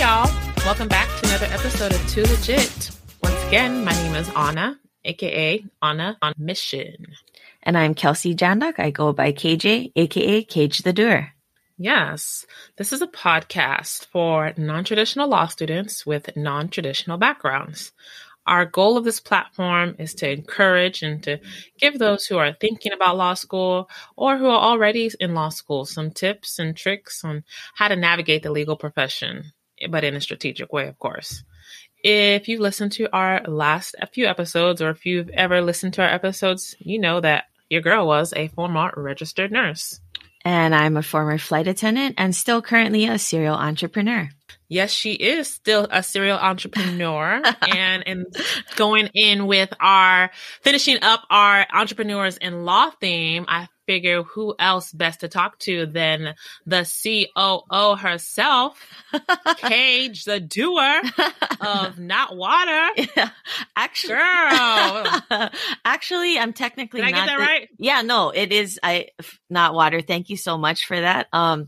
Hey, y'all. Welcome back to another episode of Too Legit. Once again, my name is Anna, aka Anna on Mission. And I'm Kelsey Jandak. I go by KJ, aka Cage the Doer. Yes, this is a podcast for non traditional law students with non traditional backgrounds. Our goal of this platform is to encourage and to give those who are thinking about law school or who are already in law school some tips and tricks on how to navigate the legal profession, but in a strategic way, of course. If you've listened to our last few episodes, or if you've ever listened to our episodes, you know that your girl was a former registered nurse. And I'm a former flight attendant and still currently a serial entrepreneur. Yes, she is still a serial entrepreneur and and going in with our finishing up our entrepreneurs in law theme. I figure who else best to talk to than the COO herself, Cage, the doer of Not Water. Yeah. Actually, girl. actually, I'm technically Did I not. get that the, right? Yeah, no, it is. I Not Water. Thank you so much for that. Um,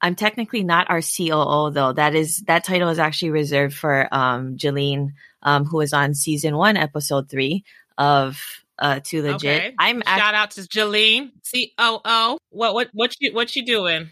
I'm technically not our COO though. That is that title is actually reserved for um Jalene, um, who was on season one, episode three of uh Too Legit. Okay. I'm shout act- out to Jalene, COO. What what what you what you doing?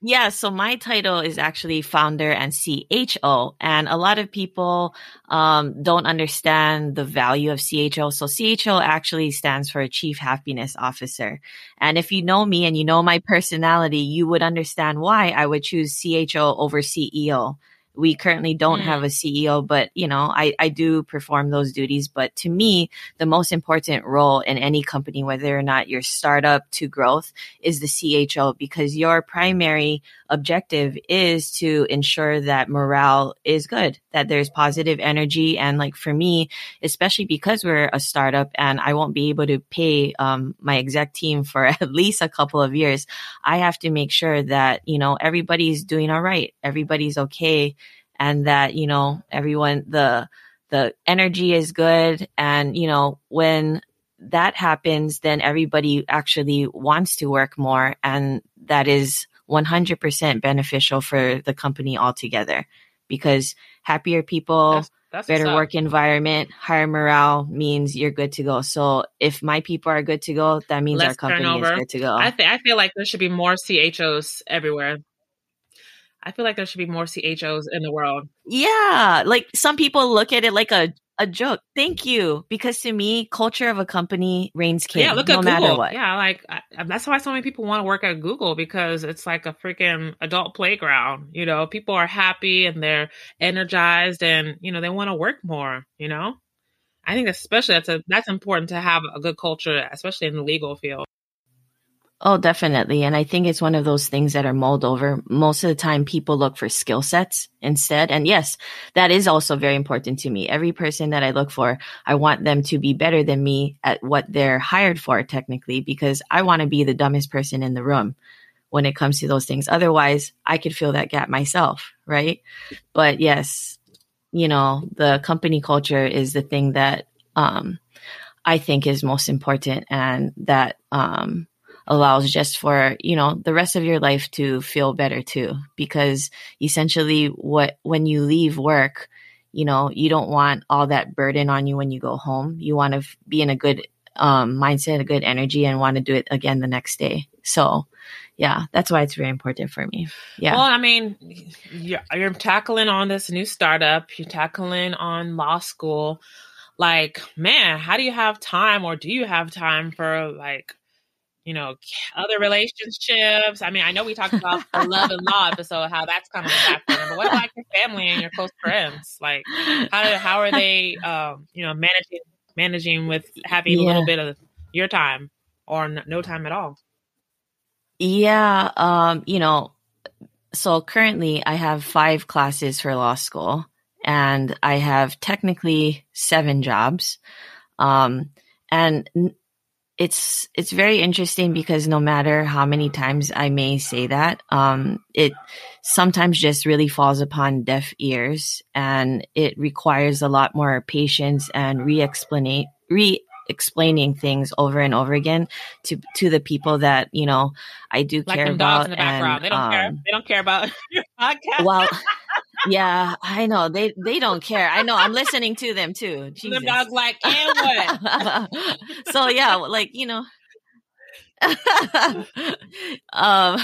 Yeah, so my title is actually founder and CHO, and a lot of people um, don't understand the value of CHO. So CHO actually stands for Chief Happiness Officer. And if you know me and you know my personality, you would understand why I would choose CHO over CEO we currently don't mm. have a CEO, but you know, I, I do perform those duties. But to me, the most important role in any company, whether or not you're startup to growth is the CHO because your primary objective is to ensure that morale is good, that there's positive energy. And like for me, especially because we're a startup and I won't be able to pay um, my exec team for at least a couple of years, I have to make sure that, you know, everybody's doing all right. Everybody's okay. And that, you know, everyone, the, the energy is good. And, you know, when that happens, then everybody actually wants to work more. And that is 100% beneficial for the company altogether because happier people, that's, that's better work environment, higher morale means you're good to go. So if my people are good to go, that means Less our company turnover. is good to go. I, th- I feel like there should be more CHOs everywhere. I feel like there should be more CHOs in the world. Yeah. Like some people look at it like a a joke. Thank you. Because to me, culture of a company reigns king. Yeah, look at no Google. what. Yeah, like I, that's why so many people want to work at Google because it's like a freaking adult playground. You know, people are happy and they're energized, and you know they want to work more. You know, I think especially that's a that's important to have a good culture, especially in the legal field. Oh, definitely. And I think it's one of those things that are mulled over. Most of the time, people look for skill sets instead. And yes, that is also very important to me. Every person that I look for, I want them to be better than me at what they're hired for, technically, because I want to be the dumbest person in the room when it comes to those things. Otherwise, I could fill that gap myself, right? But yes, you know, the company culture is the thing that, um, I think is most important and that, um, allows just for, you know, the rest of your life to feel better too. Because essentially what, when you leave work, you know, you don't want all that burden on you when you go home. You want to be in a good um, mindset, a good energy, and want to do it again the next day. So, yeah, that's why it's very important for me. Yeah. Well, I mean, you're, you're tackling on this new startup, you're tackling on law school. Like, man, how do you have time, or do you have time for like you know, other relationships. I mean, I know we talked about the love and law episode, how that's kind of a factor. But what about your family and your close friends? Like, how do, how are they, um, you know, managing managing with having yeah. a little bit of your time or n- no time at all? Yeah, um, you know, so currently I have five classes for law school, and I have technically seven jobs. Um, and it's it's very interesting because no matter how many times I may say that, um, it sometimes just really falls upon deaf ears, and it requires a lot more patience and re-explain re explaining things over and over again to to the people that you know I do like care about. in the background, and, they don't um, care. They don't care about your podcast. Well. Yeah, I know. They they don't care. I know. I'm listening to them too. The dog's like, and what? so yeah, like, you know. um,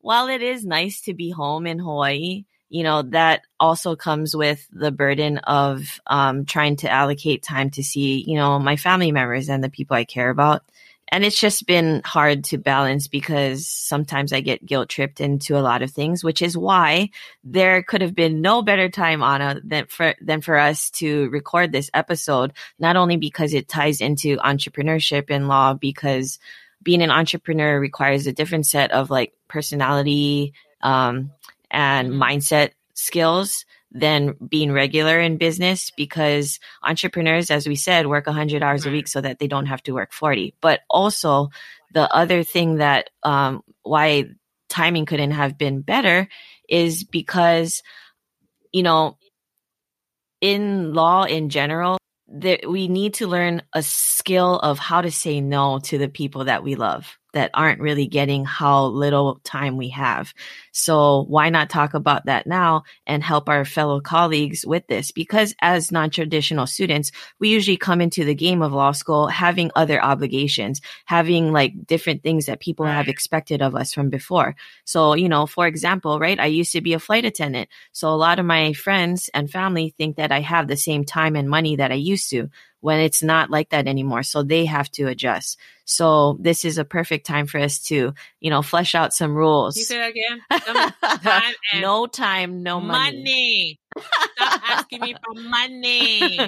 while it is nice to be home in Hawaii, you know, that also comes with the burden of um, trying to allocate time to see, you know, my family members and the people I care about and it's just been hard to balance because sometimes I get guilt tripped into a lot of things, which is why there could have been no better time, Anna, than for, than for us to record this episode. Not only because it ties into entrepreneurship and law, because being an entrepreneur requires a different set of like personality, um, and mm-hmm. mindset skills than being regular in business because entrepreneurs, as we said, work 100 hours a week so that they don't have to work 40. But also, the other thing that um, why timing couldn't have been better is because, you know, in law in general, that we need to learn a skill of how to say no to the people that we love that aren't really getting how little time we have. So why not talk about that now and help our fellow colleagues with this? Because as non-traditional students, we usually come into the game of law school having other obligations, having like different things that people have expected of us from before. So, you know, for example, right, I used to be a flight attendant. So a lot of my friends and family think that I have the same time and money that I used to when it's not like that anymore. So they have to adjust. So this is a perfect time for us to, you know, flesh out some rules. you say that again? time no time, no money. Money. Stop asking me for money.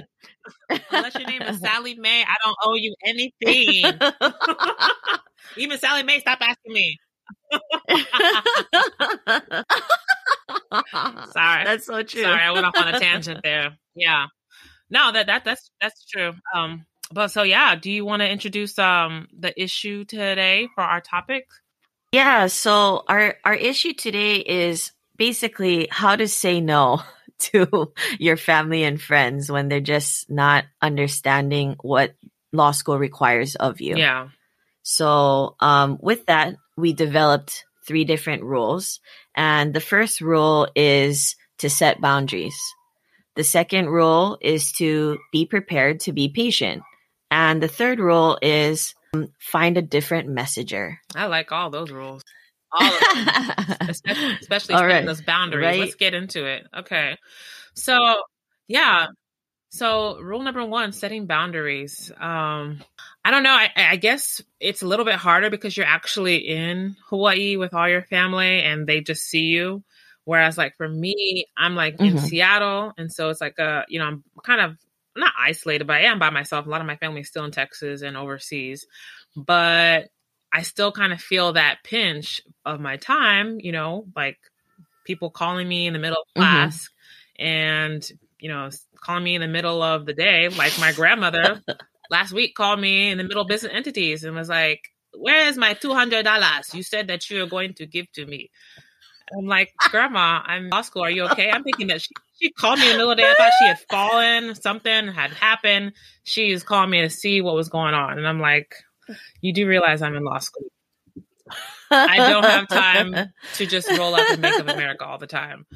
Unless your name is Sallie Mae, I don't owe you anything. Even Sallie Mae, stop asking me. Sorry. That's so true. Sorry, I went off on a tangent there. Yeah. No, that that that's that's true. Um, but so yeah, do you want to introduce um the issue today for our topic? Yeah. So our our issue today is basically how to say no to your family and friends when they're just not understanding what law school requires of you. Yeah. So um, with that, we developed three different rules, and the first rule is to set boundaries. The second rule is to be prepared to be patient. And the third rule is um, find a different messenger. I like all those rules. All of them. especially, especially setting right. those boundaries. Right. Let's get into it. Okay. So, yeah. So, rule number one, setting boundaries. Um, I don't know. I, I, guess it's a little bit harder because you're actually in Hawaii with all your family and they just see you. Whereas like for me, I'm like mm-hmm. in Seattle. And so it's like a, you know, I'm kind of not isolated, but I am by myself. A lot of my family is still in Texas and overseas. But I still kind of feel that pinch of my time, you know, like people calling me in the middle of mm-hmm. class mm-hmm. and, you know, calling me in the middle of the day. Like my grandmother last week called me in the middle of business entities and was like, Where is my $200? You said that you are going to give to me. I'm like, Grandma, I'm in law school. Are you okay? I'm thinking that she, she called me in the middle of the day. I thought she had fallen, something had happened. She's calling me to see what was going on. And I'm like, You do realize I'm in law school. I don't have time to just roll up and make of America all the time.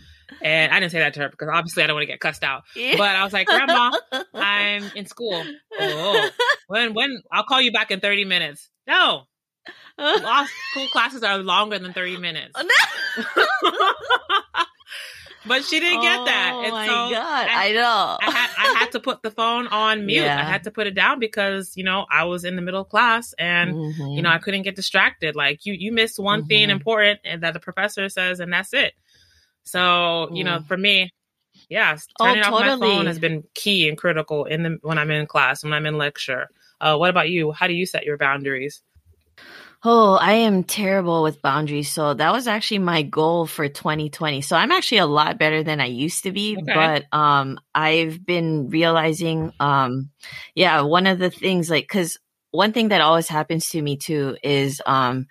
And I didn't say that to her because obviously I don't want to get cussed out. Yeah. But I was like, Grandma, I'm in school. Oh, when when I'll call you back in 30 minutes. No, Law school classes are longer than 30 minutes. but she didn't get that. Oh and my so god, I, I know. I had, I had to put the phone on mute. Yeah. I had to put it down because you know I was in the middle of class and mm-hmm. you know I couldn't get distracted. Like you, you missed one mm-hmm. thing important and that the professor says, and that's it. So you know, mm. for me, yeah, oh, turning oh, totally. off my phone has been key and critical in the when I'm in class, when I'm in lecture. Uh, what about you? How do you set your boundaries? Oh, I am terrible with boundaries. So that was actually my goal for 2020. So I'm actually a lot better than I used to be, okay. but um I've been realizing um yeah, one of the things like cuz one thing that always happens to me too is um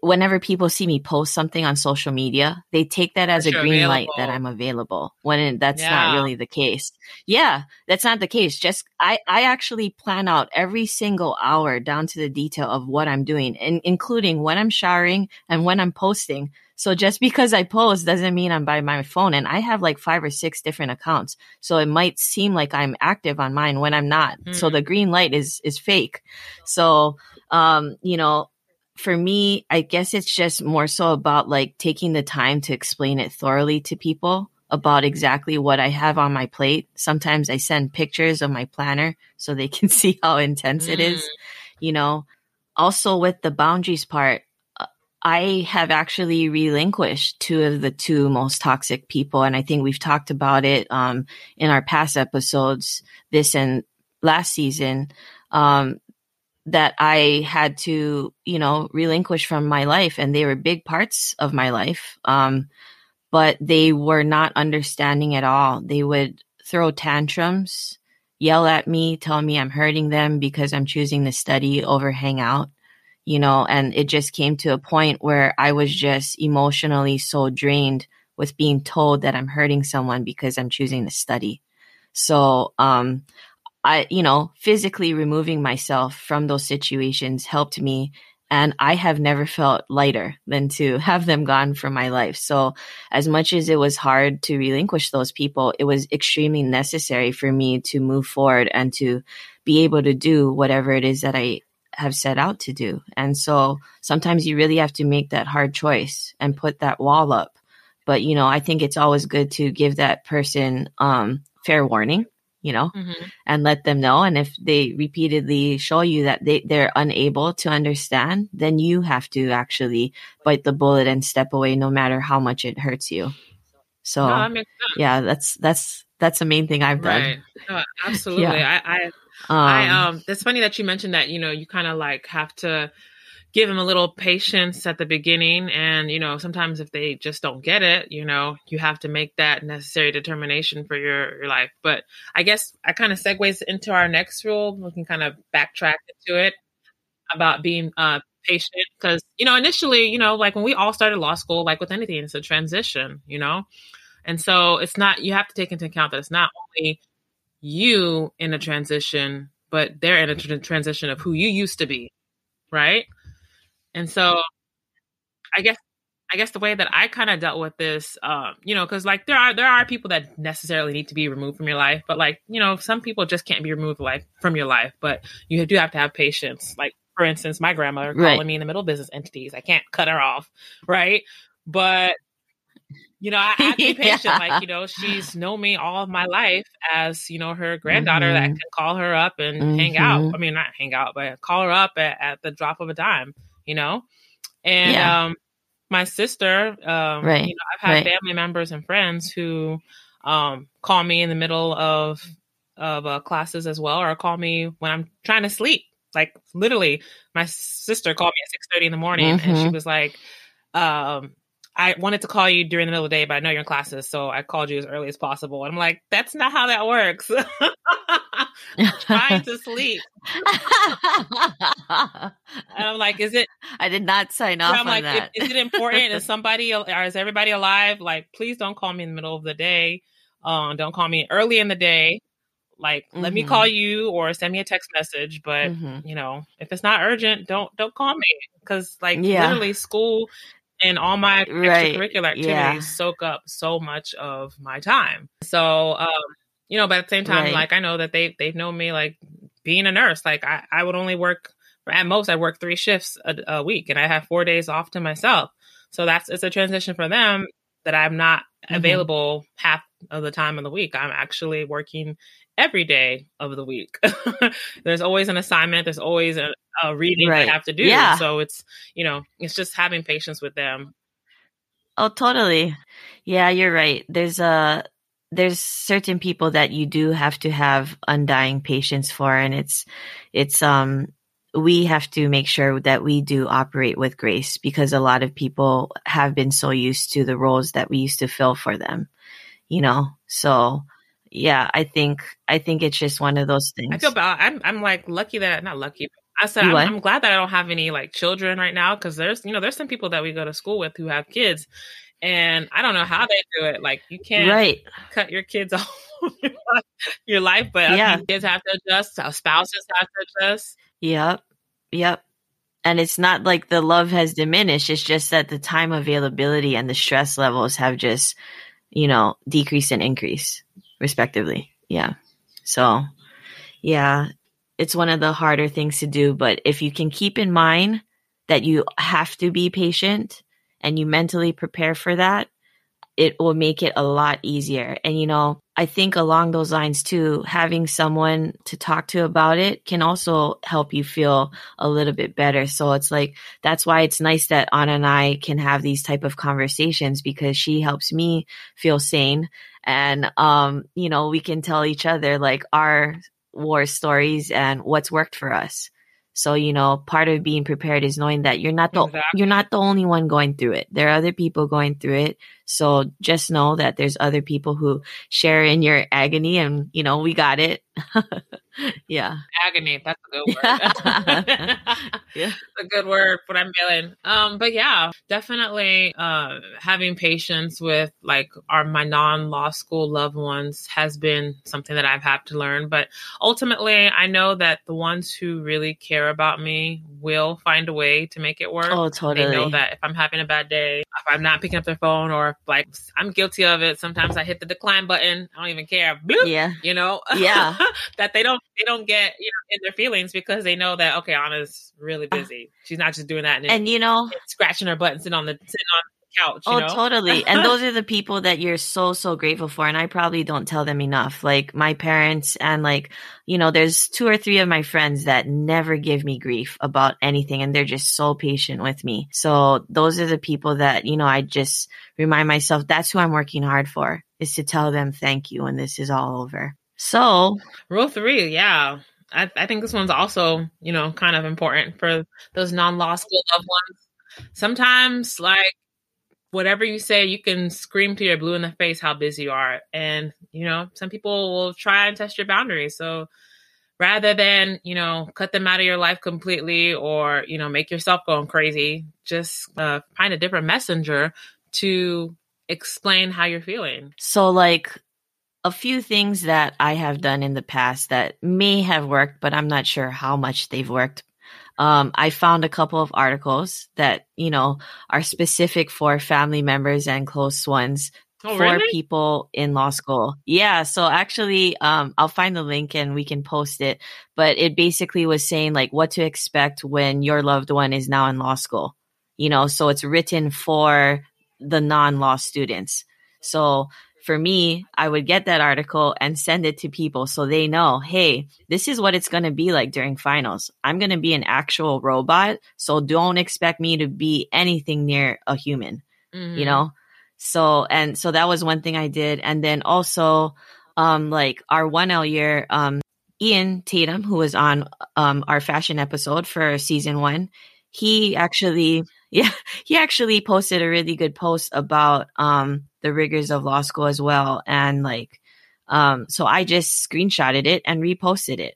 whenever people see me post something on social media, they take that as a green available. light that I'm available when that's yeah. not really the case. Yeah, that's not the case. Just I, I actually plan out every single hour down to the detail of what I'm doing and including when I'm showering and when I'm posting So just because I post doesn't mean I'm by my phone. And I have like five or six different accounts. So it might seem like I'm active on mine when I'm not. Mm. So the green light is, is fake. So, um, you know, for me, I guess it's just more so about like taking the time to explain it thoroughly to people about exactly what I have on my plate. Sometimes I send pictures of my planner so they can see how intense mm. it is, mm. you know. Also with the boundaries part, I have actually relinquished two of the two most toxic people. And I think we've talked about it, um, in our past episodes, this and last season, um, that I had to, you know, relinquish from my life. And they were big parts of my life. Um, but they were not understanding at all. They would throw tantrums, yell at me, tell me I'm hurting them because I'm choosing to study over hang out you know, and it just came to a point where I was just emotionally so drained with being told that I'm hurting someone because I'm choosing to study. So, um, I, you know, physically removing myself from those situations helped me. And I have never felt lighter than to have them gone from my life. So as much as it was hard to relinquish those people, it was extremely necessary for me to move forward and to be able to do whatever it is that I have set out to do. And so sometimes you really have to make that hard choice and put that wall up. But, you know, I think it's always good to give that person um, fair warning, you know, mm-hmm. and let them know. And if they repeatedly show you that they, they're unable to understand, then you have to actually bite the bullet and step away no matter how much it hurts you. So, no, that yeah, that's, that's, that's the main thing I've done. Right. No, absolutely. yeah. I, I um, I um it's funny that you mentioned that, you know, you kind of like have to give them a little patience at the beginning. And you know sometimes if they just don't get it you know you have to make that necessary determination for your, your life. But i guess i kind of segues into our next rule. We can kind of backtrack into it about being uh patient. Because you know initially you know like when we all started law school like with anything it's a transition you know? And so it's not you have to take into account that it's not only you in a transition, but they're in a tr- transition of who you used to be, right? And so, I guess I guess the way that I kind of dealt with this, um, you know, because like there are there are people that necessarily need to be removed from your life, but like you know, some people just can't be removed life from your life. But you do have to have patience. Like for instance, my grandmother calling right. me in the middle of business entities, I can't cut her off, right? But you know, I, I be patient. yeah. Like, you know, she's known me all of my life as, you know, her granddaughter mm-hmm. that can call her up and mm-hmm. hang out. Mm-hmm. I mean, not hang out, but call her up at, at the drop of a dime, you know? And yeah. um, my sister, um, right. you know, I've had right. family members and friends who um, call me in the middle of of uh, classes as well, or call me when I'm trying to sleep. Like literally, my sister called me at six thirty in the morning, mm-hmm. and she mm-hmm. was like, um, I wanted to call you during the middle of the day, but I know you're in classes, so I called you as early as possible. And I'm like, that's not how that works. trying to sleep. and I'm like, is it? I did not sign off. I'm like, that. Is, is, it important? is somebody or is everybody alive? Like, please don't call me in the middle of the day. Um, don't call me early in the day. Like, mm-hmm. let me call mm-hmm. you or send me a text message. But mm-hmm. you know, if it's not urgent, don't don't call me because like yeah. literally school and all my right. extracurricular activities yeah. soak up so much of my time. So, um, you know, but at the same time, right. like I know that they they've known me like being a nurse. Like I, I would only work at most I work three shifts a, a week, and I have four days off to myself. So that's it's a transition for them that I'm not mm-hmm. available half of the time of the week. I'm actually working every day of the week. there's always an assignment. There's always a, a reading right. I have to do. Yeah. So it's, you know, it's just having patience with them. Oh, totally. Yeah, you're right. There's a, there's certain people that you do have to have undying patience for. And it's, it's, um, we have to make sure that we do operate with grace because a lot of people have been so used to the roles that we used to fill for them, you know? So, yeah, I think I think it's just one of those things. I feel bad. I'm I'm like lucky that not lucky. I said I'm, I'm, glad that I don't have any like children right now because there's you know there's some people that we go to school with who have kids, and I don't know how they do it. Like you can't right. cut your kids off your life, but yeah, kids have to adjust. Spouses have to adjust. Yep, yep. And it's not like the love has diminished. It's just that the time availability and the stress levels have just, you know, decreased and increased respectively. Yeah. So, yeah, it's one of the harder things to do. But if you can keep in mind that you have to be patient and you mentally prepare for that, it will make it a lot easier. And, you know, I think along those lines too, having someone to talk to about it can also help you feel a little bit better. So it's like, that's why it's nice that Anna and I can have these type of conversations because she helps me feel sane. And, um, you know, we can tell each other like our war stories and what's worked for us. So, you know, part of being prepared is knowing that you're not the exactly. you're not the only one going through it. There are other people going through it. So just know that there's other people who share in your agony and, you know, we got it. yeah. Agony. That's a good word. yeah. a good word what I'm feeling. Um, but yeah, definitely uh having patience with like our my non law school loved ones has been something that I've had to learn. But ultimately I know that the ones who really care about me will find a way to make it work. Oh totally. They know that if I'm having a bad day, if I'm not picking up their phone or like I'm guilty of it. Sometimes I hit the decline button. I don't even care. Bloop, yeah. You know? Yeah. that they don't they don't get, you know, in their feelings because they know that okay, Anna's really ah. busy. She's not just doing that and, and you know scratching her butt and sitting on the sitting on couch. oh, know? totally. And those are the people that you're so, so grateful for. And I probably don't tell them enough. Like my parents and like, you know, there's two or three of my friends that never give me grief about anything. And they're just so patient with me. So those are the people that, you know, I just remind myself that's who I'm working hard for is to tell them thank you when this is all over. So rule three, yeah. I, I think this one's also, you know, kind of important for those non-law school loved ones. Sometimes, like, whatever you say, you can scream to your blue in the face how busy you are. And, you know, some people will try and test your boundaries. So rather than, you know, cut them out of your life completely or, you know, make yourself going crazy, just uh, find a different messenger to explain how you're feeling. So, like, a few things that I have done in the past that may have worked, but I'm not sure how much they've worked um, I found a couple of articles that, you know, are specific for family members and close ones oh, for really? people in law school. Yeah. So actually, um, I'll find the link and we can post it. But it basically was saying like what to expect when your loved one is now in law school. You know, so it's written for the non law students. So for me, I would get that article and send it to people so they know, hey, this is what it's going to be like during finals. I'm going to be an actual robot. So don't expect me to be anything near a human, mm-hmm. you know? So, and so that was one thing I did. And then also, um, like our 1L year, um, Ian Tatum, who was on, um, our fashion episode for season one, he actually, yeah, he actually posted a really good post about, um, the rigors of law school as well. And like, um, so I just screenshotted it and reposted it.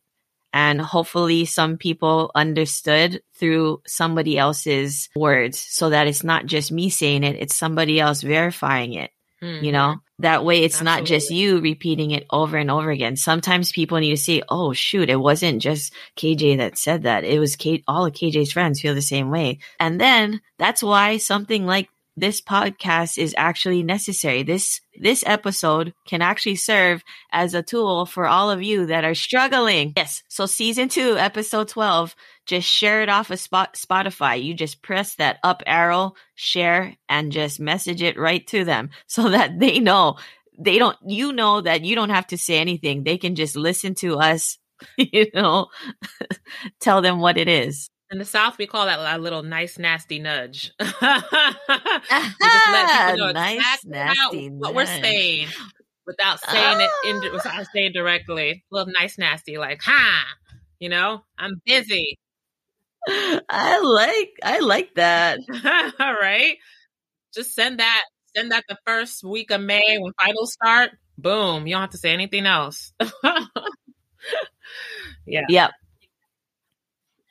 And hopefully some people understood through somebody else's words so that it's not just me saying it, it's somebody else verifying it. Mm-hmm. You know, that way it's Absolutely. not just you repeating it over and over again. Sometimes people need to see, oh, shoot, it wasn't just KJ that said that. It was K- all of KJ's friends feel the same way. And then that's why something like this podcast is actually necessary. This this episode can actually serve as a tool for all of you that are struggling. Yes. So season 2, episode 12, just share it off of spot, Spotify. You just press that up arrow, share and just message it right to them so that they know they don't you know that you don't have to say anything. They can just listen to us, you know, tell them what it is. In the South, we call that a little nice, nasty nudge. we just let people know nice, exactly nasty what we're saying without saying oh. it in, without ah. saying directly. A little nice, nasty, like, ha, you know, I'm busy. I like, I like that. All right. Just send that, send that the first week of May when finals start. Boom. You don't have to say anything else. yeah. Yep.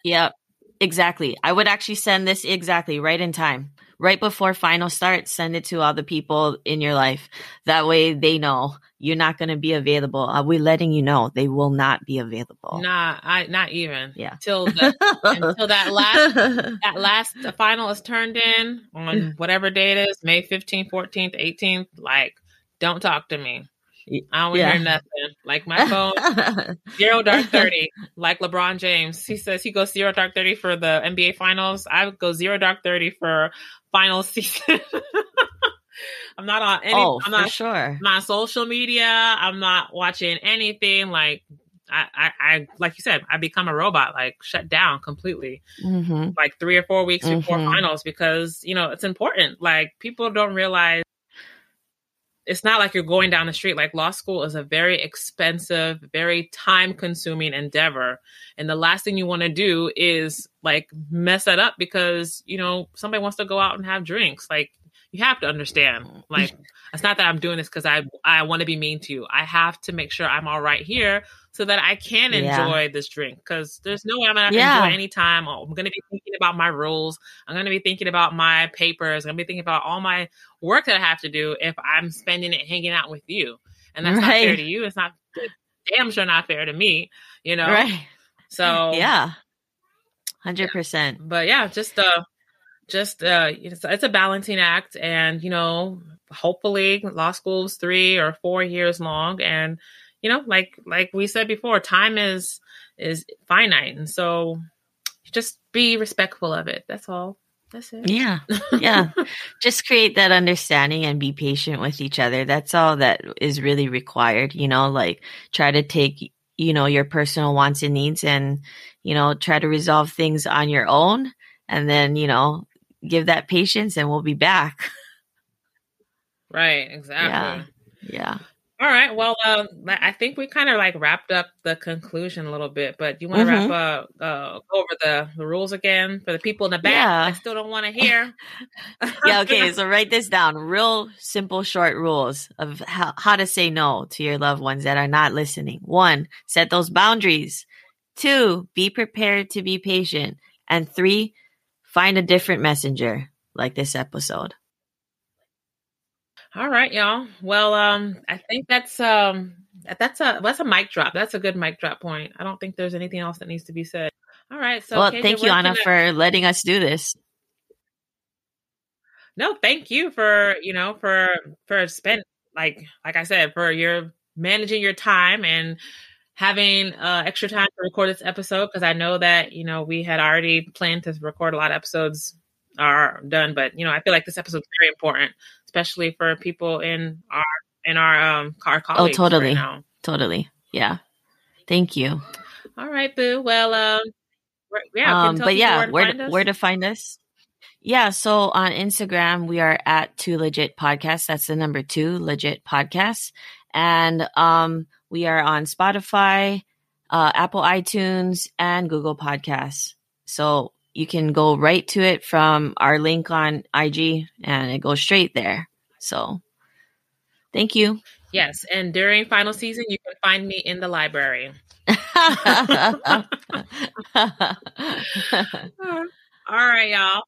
Yep. Exactly. I would actually send this exactly right in time. Right before final start, send it to all the people in your life. That way they know you're not going to be available. Uh, Are we letting you know they will not be available? Nah, I not even. Yeah. Till the, until that last that last final is turned in on whatever date it is, May 15th, 14th, 18th. Like, don't talk to me. I don't Yeah. hear nothing. Like my phone, zero dark 30. Like LeBron James. He says he goes zero dark 30 for the NBA finals. I would go zero dark 30 for final season. I'm not on any oh, I'm for not sure. I'm not on social media. I'm not watching anything. Like I, I, I like you said, I become a robot, like shut down completely hmm like three or four weeks before Mhm. finals because you know it's important. Like people don't realize it's not like you're going down the street. Like law school is a very expensive, very time consuming endeavor. And the last thing you want to do is like mess that up because, you know, somebody wants to go out and have drinks. Like you have to understand. Like it's not that I'm doing this because I I want to be mean to you. I have to make sure I'm all right here so that I can Yeah. enjoy this drink. Because there's no way I'm gonna Yeah. enjoy any time. I'm gonna be thinking about my rules. I'm gonna be thinking about my papers. I'm gonna be thinking about all my work that I have to do if I'm spending it hanging out with you. And that's not fair to you. It's not damn sure not fair to me. You know. Right. So Yeah. Hundred percent. but yeah, just uh just uh it's, it's a balancing act and you know, hopefully law school's 3 or 4 years long and you know, like like we said before, time is is finite and so just be respectful of it. That's all. That's it. Yeah. Yeah. Just create that understanding and be patient with each other. That's all that is really required. You know, like try to take, you know, your personal wants and needs and, you know, try to resolve things on your own. And then, you know, give that patience and we'll be back. Right, exactly. Yeah. All right. Well, um, I think we kind of like wrapped up the conclusion a little bit, but you want to Mhm. wrap up, uh, go over the, the rules again for the people in the back? Yeah. I still don't want to hear. Yeah. Okay. so write this down. Real simple, short rules of how, how to say no to your loved ones that are not listening. One, set those boundaries. Two, be prepared to be patient. And three, find a different messenger like this episode. All right, y'all. Well, um, I think that's um, that's a that's a mic drop. That's a good mic drop point. I don't think there's anything else that needs to be said. All right. So, well, thank you, Anna, I- for letting us do this. no, thank you for you know for for spend like like I said for your managing your time and having uh, extra time to record this episode because I know that you know we had already planned to record a lot of episodes are done, but you know I feel like this episode is very important, especially for people in our in our um our colleagues Oh, totally. right now. Totally. Yeah. Thank you. All right, Boo. Well, um, yeah, um, but yeah, where to where find to, where to find us? Yeah, so on Instagram we are at two legit podcasts. That's the number two legit podcasts, and um, we are on Spotify, uh, Apple iTunes, and Google Podcasts. So you can go right to it from our link on IG, and it goes straight there. So thank you. Yes, and during final season, you can find me in the library. All right, y'all.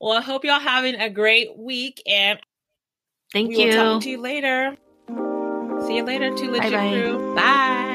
Well, I hope y'all having a great week, and Thank we you. talk to you later. See you later, Two Legit Crew. Bye.